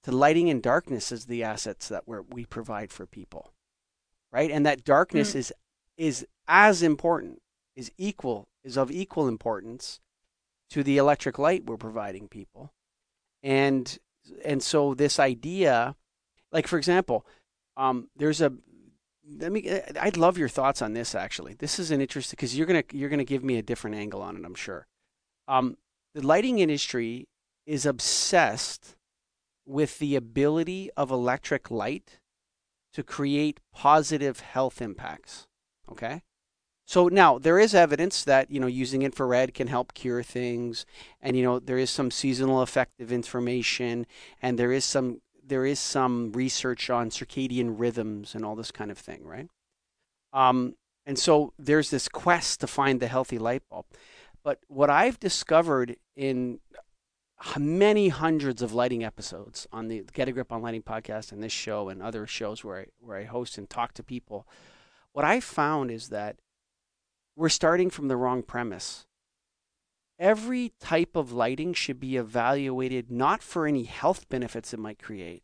The lighting and darkness is the assets that we we provide for people, right? And that darkness mm. is is as important, is equal, is of equal importance to the electric light we're providing people. And and so this idea, like for example, um, there's a let me I'd love your thoughts on this actually. This is an interesting because you're gonna you're gonna give me a different angle on it, I'm sure. Um, the lighting industry is obsessed with the ability of electric light to create positive health impacts. Okay? So now there is evidence that, you know, using infrared can help cure things and you know there is some seasonal effective information and there is some there is some research on circadian rhythms and all this kind of thing, right? Um, and so there's this quest to find the healthy light bulb. But what I've discovered in many hundreds of lighting episodes on the Get a Grip on Lighting podcast and this show and other shows where I, where I host and talk to people, what I found is that we're starting from the wrong premise. Every type of lighting should be evaluated not for any health benefits it might create,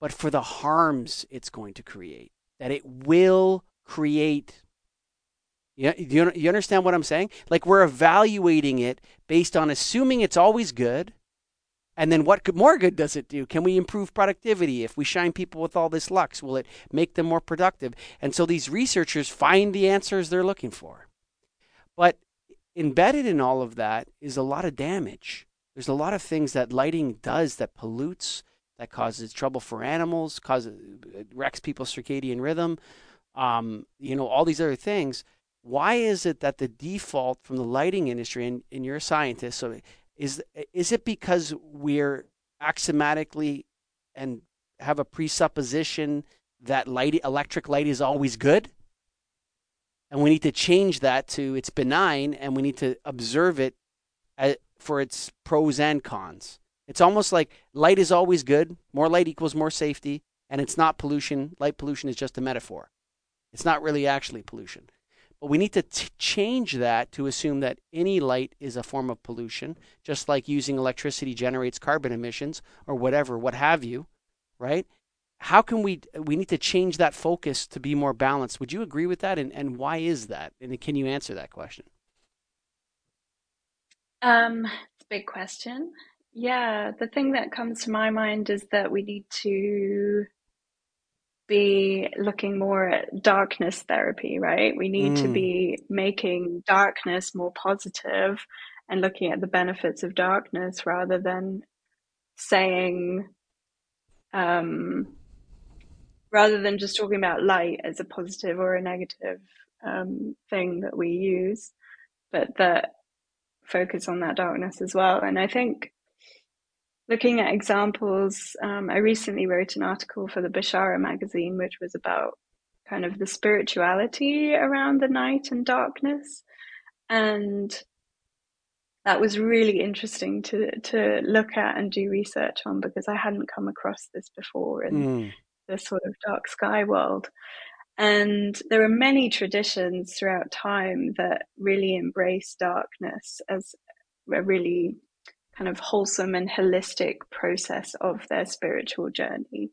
but for the harms it's going to create, that it will create yeah, you, you understand what I'm saying? Like we're evaluating it based on assuming it's always good. And then what more good does it do? Can we improve productivity? If we shine people with all this lux, will it make them more productive? And so these researchers find the answers they're looking for. But embedded in all of that is a lot of damage. There's a lot of things that lighting does that pollutes, that causes trouble for animals, causes wrecks people's circadian rhythm, um, you know, all these other things why is it that the default from the lighting industry, and, and you're a scientist, so is is it because we're axiomatically and have a presupposition that light electric light is always good? And we need to change that to it's benign and we need to observe it uh, for its pros and cons. It's almost like light is always good, more light equals more safety, and it's not pollution. Light pollution is just a metaphor. It's not really actually pollution. But we need to t- change that to assume that any light is a form of pollution, just like using electricity generates carbon emissions or whatever, what have you, right? How can we we need to change that focus to be more balanced? Would you agree with that? And and why is that? And can you answer that question? Um, it's a big question. Yeah, the thing that comes to my mind is that we need to be looking more at darkness therapy, right? We need mm. to be making darkness more positive and looking at the benefits of darkness rather than saying, um, rather than just talking about light as a positive or a negative um, thing that we use, but that focus on that darkness as well. And I think looking at examples, um, I recently wrote an article for the Bishara magazine, which was about kind of the spirituality around the night and darkness. And that was really interesting to to look at and do research on because I hadn't come across this before in mm. the sort of dark sky world. And there are many traditions throughout time that really embrace darkness as a really kind of wholesome and holistic process of their spiritual journey.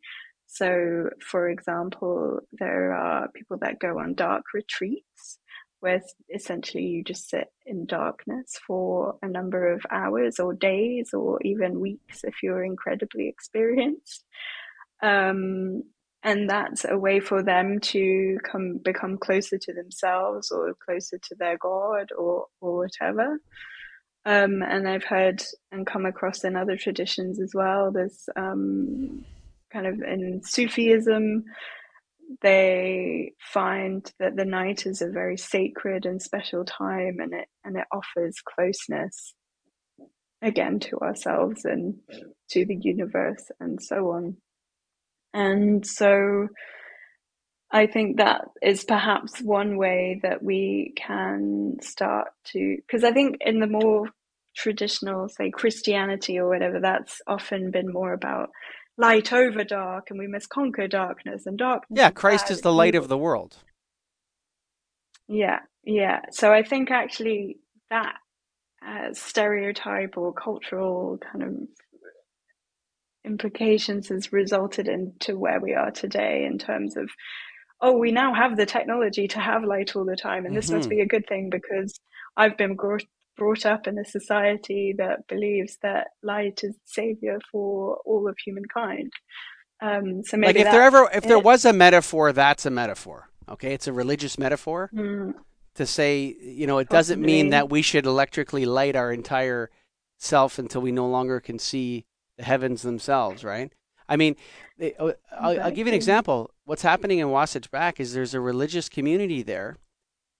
So, for example, there are people that go on dark retreats where essentially you just sit in darkness for a number of hours or days or even weeks if you're incredibly experienced. Um, and that's a way for them to come become closer to themselves or closer to their god or or whatever um, and i've heard and come across in other traditions as well. There's um, kind of in sufism they find that the night is a very sacred and special time and it and it offers closeness again to ourselves and to the universe and so on. And so I think that is perhaps one way that we can start to, because I think in the more traditional, say, Christianity or whatever, that's often been more about light over dark and we must conquer darkness and darkness. Yeah, Christ is the light of the world. Yeah, yeah. So I think actually that uh, stereotype or cultural kind of implications has resulted into where we are today in terms of oh we now have the technology to have light all the time and this mm-hmm. must be a good thing because i've been brought, brought up in a society that believes that light is savior for all of humankind um, so maybe like if there ever if there was a metaphor that's a metaphor okay it's a religious metaphor mm. to say you know it Possibly. doesn't mean that we should electrically light our entire self until we no longer can see the heavens themselves, right? I mean, uh, I'll, I'll, give you an example. What's happening in Wasatch Back is there's a religious community there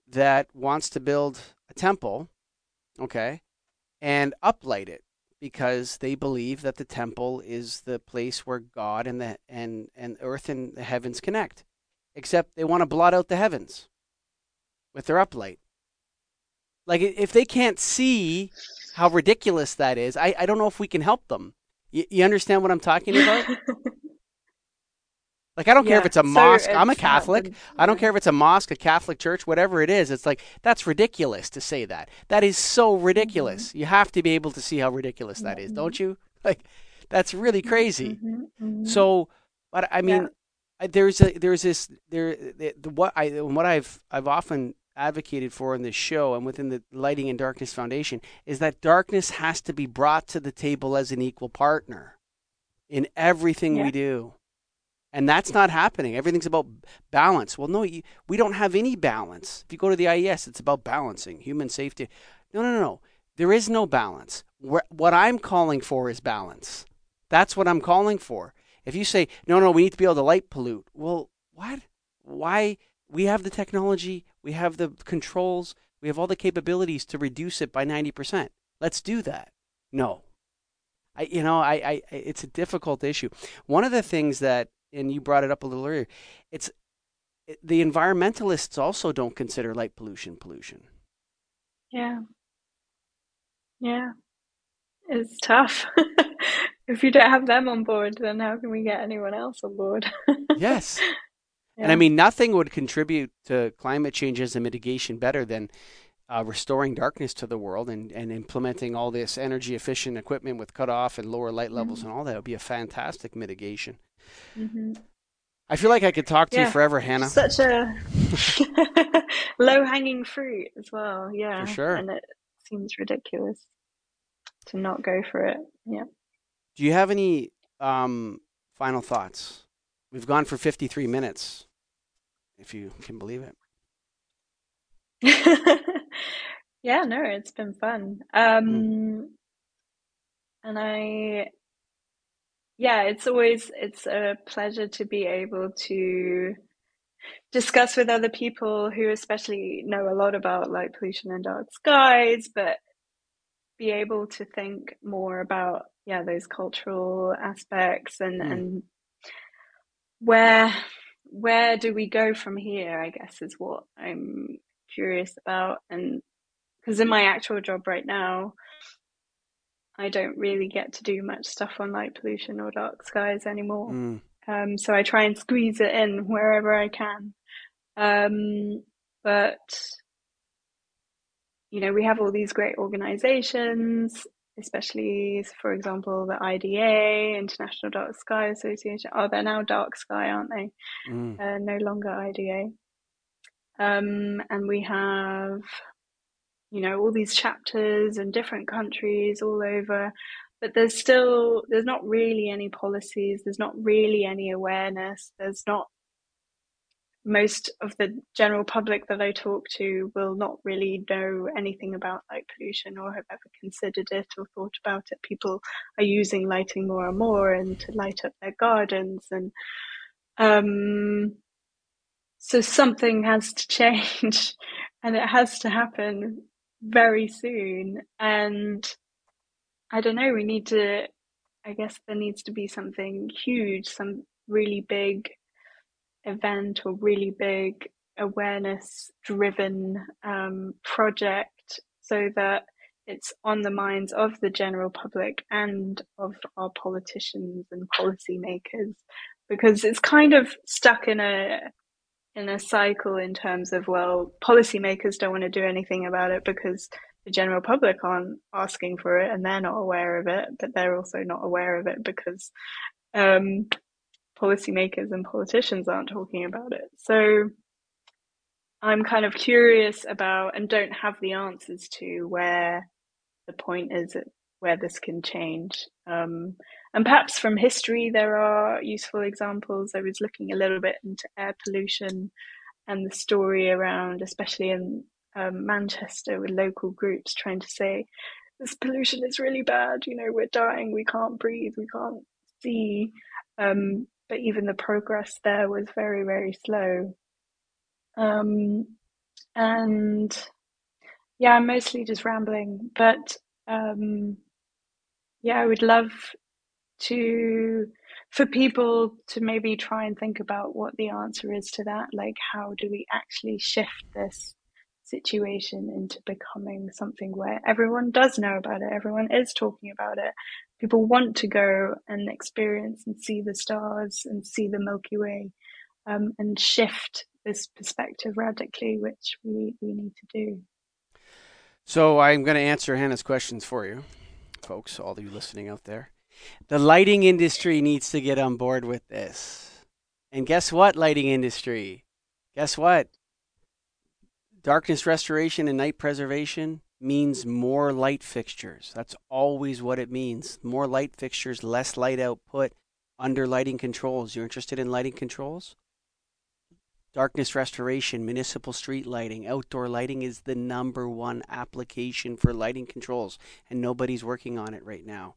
that wants to build a temple, okay, and uplight it because they believe that the temple is the place where God and the and and earth and the heavens connect. Except they want to blot out the heavens with their uplight. Like if they can't see how ridiculous that is, I, I don't know if we can help them. You, you understand what I'm talking about? like I don't yeah. care if it's a mosque. I'm a Catholic. I don't care if it's a mosque, a Catholic church, whatever it is. It's like that's ridiculous to say that. That is so ridiculous. Mm-hmm. You have to be able to see how ridiculous that is, don't you? Like that's really crazy. Mm-hmm. Mm-hmm. So, but I mean, there's a there's this there the, the, what I what I've I've often advocated for in this show and within the Lighting and Darkness Foundation is that darkness has to be brought to the table as an equal partner in everything yeah. we do. And that's not happening. Everything's about balance. Well, no, we don't have any balance. If you go to the IES, it's about balancing human safety. No, no, no, no. There is no balance. What I'm calling for is balance. That's what I'm calling for. If you say, no, no, we need to be able to light pollute, well, what? Why? We have the technology, we have the controls. We have all the capabilities to reduce it by 90%. Let's do that. No. I, you know, I, I, it's a difficult issue. One of the things that, and you brought it up a little earlier, it's the environmentalists also don't consider light pollution pollution. Yeah. Yeah. It's tough. if you don't have them on board, then how can we get anyone else on board? yes. Yeah. And I mean, nothing would contribute to climate change as a mitigation better than uh, restoring darkness to the world and, and implementing all this energy efficient equipment with cutoff and lower light levels mm-hmm. and all that would be a fantastic mitigation. Mm-hmm. I feel like I could talk to yeah. you forever, Hannah. Such a low hanging fruit as well. Yeah. For sure. And it seems ridiculous to not go for it. Yeah. Do you have any um, final thoughts? We've gone for 53 minutes if you can believe it. yeah, no, it's been fun. Um, mm. And I, yeah, it's always it's a pleasure to be able to discuss with other people who especially know a lot about light pollution and dark skies, but be able to think more about yeah those cultural aspects and mm. and where where do we go from here? I guess is what I'm curious about, and because in my actual job right now, I don't really get to do much stuff on light pollution or dark skies anymore. Mm. Um, so I try and squeeze it in wherever I can. Um, but you know, we have all these great organizations, especially, for example, the IDA, International Dark Sky Association. Oh, they're now Dark Sky, aren't they? Mm. Uh, no longer IDA. Um, and we have, you know, all these chapters in different countries all over. But there's still, there's not really any policies. There's not really any awareness. There's not most of the general public that I talk to will not really know anything about light pollution or have ever considered it or thought about it. People are using lighting more and more and to light up their gardens and um, so something has to change and it has to happen very soon and I don't know we need to I guess there needs to be something huge some really big event or really big awareness driven um, project so that it's on the minds of the general public and of our politicians and policymakers because it's kind of stuck in a in a cycle in terms of well policymakers don't want to do anything about it because the general public aren't asking for it and they're not aware of it but they're also not aware of it because um, policymakers and politicians aren't talking about it. So I'm kind of curious about and don't have the answers to where the point is where this can change. Um, and perhaps from history, there are useful examples. I was looking a little bit into air pollution and the story around, especially in um, Manchester, with local groups trying to say, this pollution is really bad. You know, we're dying. We can't breathe. We can't see. Um, but even the progress there was very, very slow. Um, and yeah, I'm mostly just rambling, but um, yeah, I would love to for people to maybe try and think about what the answer is to that. Like, how do we actually shift this situation into becoming something where everyone does know about it, everyone is talking about it, people want to go and experience and see the stars and see the Milky Way um, and shift this perspective radically, which we, we need to do. So I'm going to answer Hannah's questions for you, folks, all of you listening out there. The lighting industry needs to get on board with this. And guess what, lighting industry? Guess what? Darkness restoration and night preservation means more light fixtures. That's always what it means. More light fixtures, less light output under lighting controls. You're interested in lighting controls? Darkness restoration, municipal street lighting, outdoor lighting is the number one application for lighting controls, and nobody's working on it right now.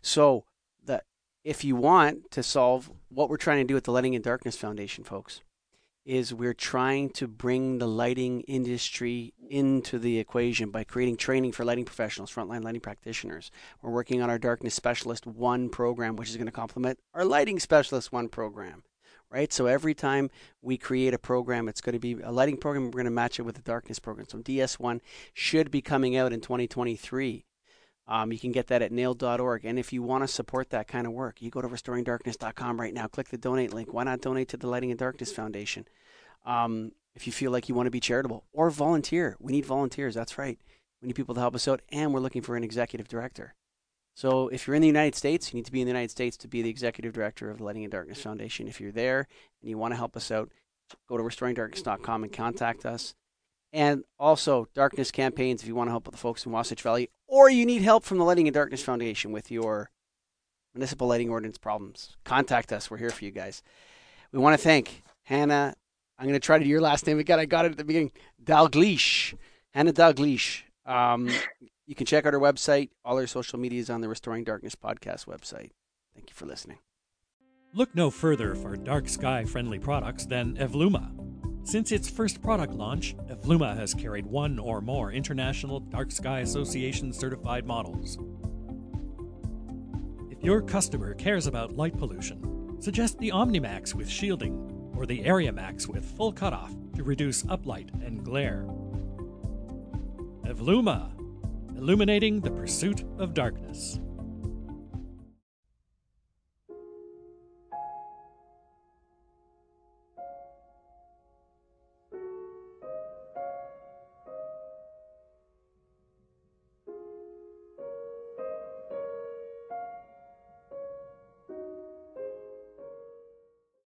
So, the, if you want to solve what we're trying to do with the Lighting and Darkness Foundation, folks, is we're trying to bring the lighting industry into the equation by creating training for lighting professionals, frontline lighting practitioners. We're working on our Darkness Specialist 1 program, which is going to complement our Lighting Specialist 1 program. Right? So every time we create a program, it's going to be a lighting program, we're going to match it with a darkness program. So DS1 should be coming out in 2023. Um, you can get that at nail.org. And if you want to support that kind of work, you go to restoringdarkness.com right now. Click the donate link. Why not donate to the Lighting and Darkness Foundation? Um, if you feel like you want to be charitable or volunteer, we need volunteers. That's right. We need people to help us out, and we're looking for an executive director. So if you're in the United States, you need to be in the United States to be the executive director of the Lighting and Darkness Foundation. If you're there and you want to help us out, go to restoringdarkness.com and contact us and also darkness campaigns if you want to help with the folks in Wasatch Valley, or you need help from the Lighting and Darkness Foundation with your municipal lighting ordinance problems. Contact us. We're here for you guys. We want to thank Hannah. I'm going to try to do your last name again. I got it at the beginning. Dalgleish. Hannah Dalgleish. Um, you can check out our website. All our social media is on the Restoring Darkness podcast website. Thank you for listening. Look no further for dark sky friendly products than Evluma. Since its first product launch, Evluma has carried one or more International Dark Sky Association certified models. If your customer cares about light pollution, suggest the OmniMax with shielding or the Area Max with full cutoff to reduce uplight and glare. Evluma, illuminating the pursuit of darkness.